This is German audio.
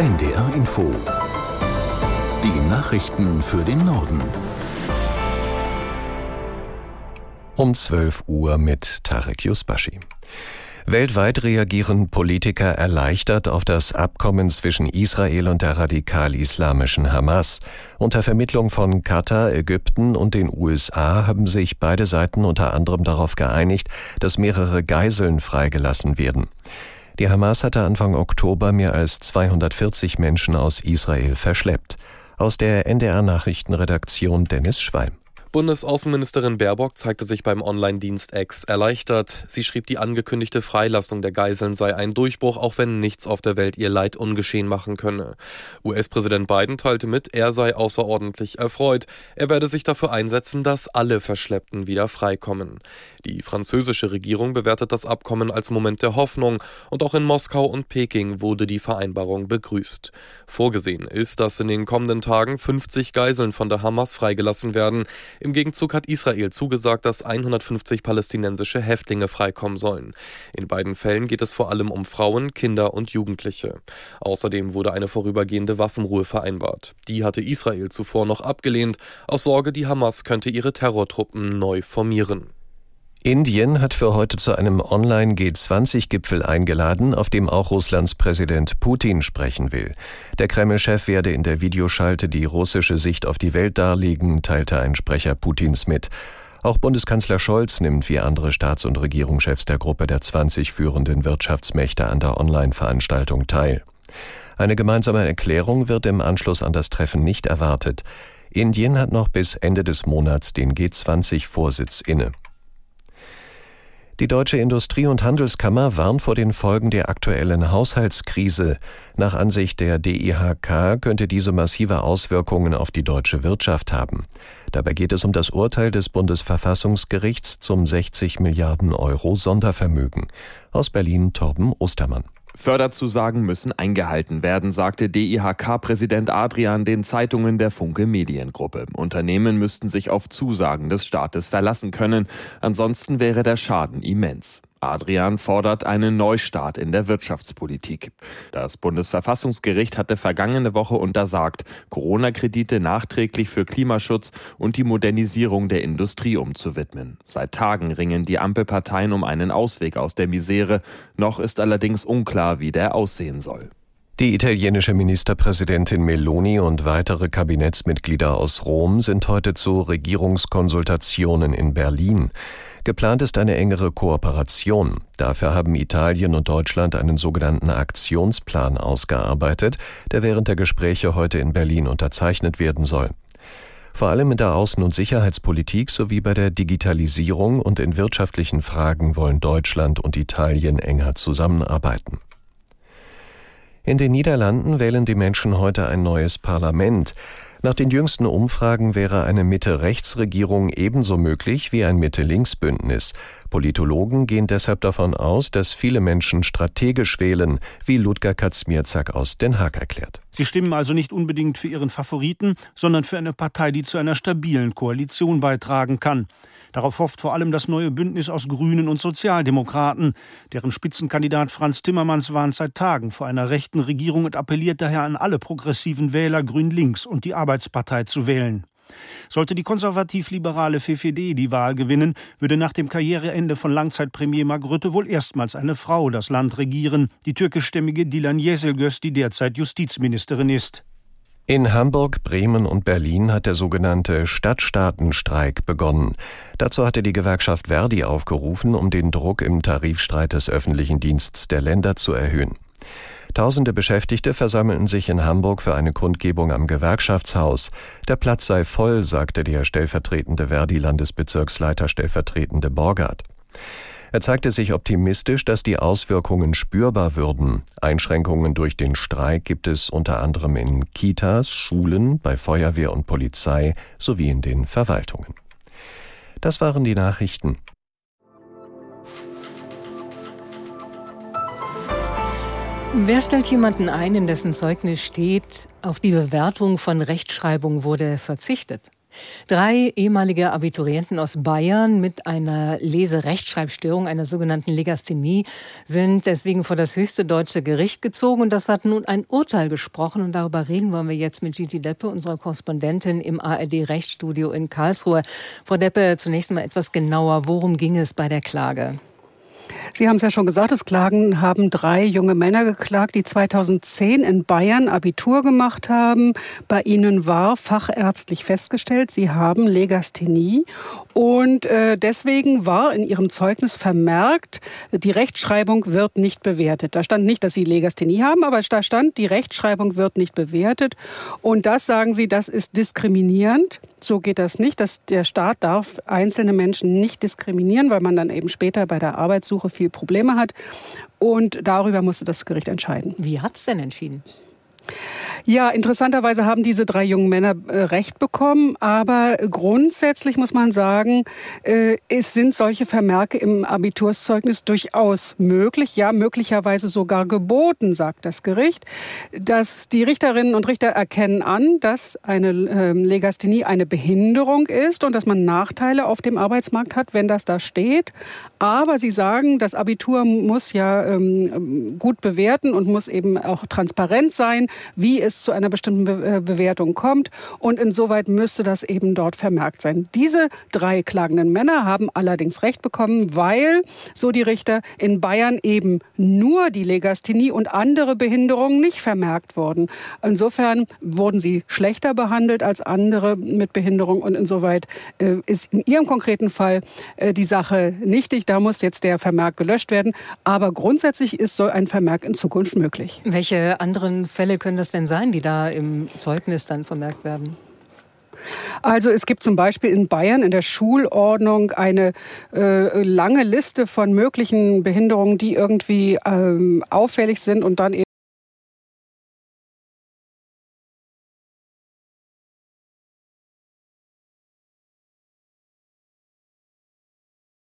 NDR Info. Die Nachrichten für den Norden. Um 12 Uhr mit Tarek Yusbashi. Weltweit reagieren Politiker erleichtert auf das Abkommen zwischen Israel und der radikal-islamischen Hamas. Unter Vermittlung von Katar, Ägypten und den USA haben sich beide Seiten unter anderem darauf geeinigt, dass mehrere Geiseln freigelassen werden. Die Hamas hatte Anfang Oktober mehr als 240 Menschen aus Israel verschleppt. Aus der NDR Nachrichtenredaktion Dennis Schwalm. Bundesaußenministerin Baerbock zeigte sich beim Online-Dienst X erleichtert. Sie schrieb, die angekündigte Freilassung der Geiseln sei ein Durchbruch, auch wenn nichts auf der Welt ihr Leid ungeschehen machen könne. US-Präsident Biden teilte mit, er sei außerordentlich erfreut. Er werde sich dafür einsetzen, dass alle Verschleppten wieder freikommen. Die französische Regierung bewertet das Abkommen als Moment der Hoffnung und auch in Moskau und Peking wurde die Vereinbarung begrüßt. Vorgesehen ist, dass in den kommenden Tagen 50 Geiseln von der Hamas freigelassen werden. Im Gegenzug hat Israel zugesagt, dass 150 palästinensische Häftlinge freikommen sollen. In beiden Fällen geht es vor allem um Frauen, Kinder und Jugendliche. Außerdem wurde eine vorübergehende Waffenruhe vereinbart. Die hatte Israel zuvor noch abgelehnt, aus Sorge, die Hamas könnte ihre Terrortruppen neu formieren. Indien hat für heute zu einem Online-G20-Gipfel eingeladen, auf dem auch Russlands Präsident Putin sprechen will. Der Kreml-Chef werde in der Videoschalte die russische Sicht auf die Welt darlegen, teilte ein Sprecher Putins mit. Auch Bundeskanzler Scholz nimmt wie andere Staats- und Regierungschefs der Gruppe der 20 führenden Wirtschaftsmächte an der Online-Veranstaltung teil. Eine gemeinsame Erklärung wird im Anschluss an das Treffen nicht erwartet. Indien hat noch bis Ende des Monats den G20-Vorsitz inne. Die Deutsche Industrie- und Handelskammer warnt vor den Folgen der aktuellen Haushaltskrise. Nach Ansicht der DIHK könnte diese massive Auswirkungen auf die deutsche Wirtschaft haben. Dabei geht es um das Urteil des Bundesverfassungsgerichts zum 60 Milliarden Euro Sondervermögen. Aus Berlin Torben Ostermann. Förderzusagen müssen eingehalten werden, sagte DIHK-Präsident Adrian den Zeitungen der Funke Mediengruppe. Unternehmen müssten sich auf Zusagen des Staates verlassen können, ansonsten wäre der Schaden immens. Adrian fordert einen Neustart in der Wirtschaftspolitik. Das Bundesverfassungsgericht hatte vergangene Woche untersagt, Corona-Kredite nachträglich für Klimaschutz und die Modernisierung der Industrie umzuwidmen. Seit Tagen ringen die Ampelparteien um einen Ausweg aus der Misere. Noch ist allerdings unklar, wie der aussehen soll. Die italienische Ministerpräsidentin Meloni und weitere Kabinettsmitglieder aus Rom sind heute zu Regierungskonsultationen in Berlin. Geplant ist eine engere Kooperation. Dafür haben Italien und Deutschland einen sogenannten Aktionsplan ausgearbeitet, der während der Gespräche heute in Berlin unterzeichnet werden soll. Vor allem in der Außen- und Sicherheitspolitik sowie bei der Digitalisierung und in wirtschaftlichen Fragen wollen Deutschland und Italien enger zusammenarbeiten. In den Niederlanden wählen die Menschen heute ein neues Parlament. Nach den jüngsten Umfragen wäre eine Mitte-Rechts-Regierung ebenso möglich wie ein Mitte-Links-Bündnis. Politologen gehen deshalb davon aus, dass viele Menschen strategisch wählen, wie Ludger Kaczmierzak aus Den Haag erklärt. Sie stimmen also nicht unbedingt für ihren Favoriten, sondern für eine Partei, die zu einer stabilen Koalition beitragen kann. Darauf hofft vor allem das neue Bündnis aus Grünen und Sozialdemokraten. Deren Spitzenkandidat Franz Timmermans warnt seit Tagen vor einer rechten Regierung und appelliert daher an alle progressiven Wähler Grün-Links und die Arbeitspartei zu wählen. Sollte die konservativ-liberale FFD die Wahl gewinnen, würde nach dem Karriereende von Langzeitpremier Mark Rutte wohl erstmals eine Frau das Land regieren, die türkischstämmige Dilan Yeselgöz, die derzeit Justizministerin ist. In Hamburg, Bremen und Berlin hat der sogenannte Stadtstaatenstreik begonnen. Dazu hatte die Gewerkschaft Verdi aufgerufen, um den Druck im Tarifstreit des öffentlichen Dienstes der Länder zu erhöhen. Tausende Beschäftigte versammelten sich in Hamburg für eine Kundgebung am Gewerkschaftshaus. Der Platz sei voll, sagte der stellvertretende Verdi-Landesbezirksleiter stellvertretende Borgert. Er zeigte sich optimistisch, dass die Auswirkungen spürbar würden. Einschränkungen durch den Streik gibt es unter anderem in Kitas, Schulen, bei Feuerwehr und Polizei sowie in den Verwaltungen. Das waren die Nachrichten. Wer stellt jemanden ein, in dessen Zeugnis steht, auf die Bewertung von Rechtschreibung wurde verzichtet? Drei ehemalige Abiturienten aus Bayern mit einer Leserechtschreibstörung, einer sogenannten Legasthenie, sind deswegen vor das höchste deutsche Gericht gezogen. Und das hat nun ein Urteil gesprochen. Und darüber reden wollen wir jetzt mit Gigi Deppe, unserer Korrespondentin im ARD-Rechtsstudio in Karlsruhe. Frau Deppe, zunächst mal etwas genauer. Worum ging es bei der Klage? Sie haben es ja schon gesagt, es klagen haben drei junge Männer geklagt, die 2010 in Bayern Abitur gemacht haben. Bei ihnen war fachärztlich festgestellt, sie haben Legasthenie und äh, deswegen war in ihrem Zeugnis vermerkt, die Rechtschreibung wird nicht bewertet. Da stand nicht, dass sie Legasthenie haben, aber da stand, die Rechtschreibung wird nicht bewertet. Und das sagen sie, das ist diskriminierend. So geht das nicht. Dass der Staat darf einzelne Menschen nicht diskriminieren, weil man dann eben später bei der Arbeitssuche viel Probleme hat. Und darüber musste das Gericht entscheiden. Wie hat es denn entschieden? Ja, interessanterweise haben diese drei jungen Männer äh, Recht bekommen, aber grundsätzlich muss man sagen, äh, es sind solche Vermerke im Abiturszeugnis durchaus möglich, ja möglicherweise sogar geboten, sagt das Gericht. Dass die Richterinnen und Richter erkennen an, dass eine äh, Legasthenie eine Behinderung ist und dass man Nachteile auf dem Arbeitsmarkt hat, wenn das da steht. Aber sie sagen, das Abitur muss ja ähm, gut bewerten und muss eben auch transparent sein, wie es zu einer bestimmten Be äh, Bewertung kommt. Und insoweit müsste das eben dort vermerkt sein. Diese drei klagenden Männer haben allerdings Recht bekommen, weil, so die Richter, in Bayern eben nur die Legasthenie und andere Behinderungen nicht vermerkt wurden. Insofern wurden sie schlechter behandelt als andere mit Behinderung und insoweit äh, ist in ihrem konkreten Fall äh, die Sache nichtig. Da muss jetzt der Vermerk gelöscht werden. Aber grundsätzlich ist so ein Vermerk in Zukunft möglich. Welche anderen Fälle können das denn sein, die da im Zeugnis dann vermerkt werden? Also es gibt zum Beispiel in Bayern in der Schulordnung eine äh, lange Liste von möglichen Behinderungen, die irgendwie ähm, auffällig sind und dann eben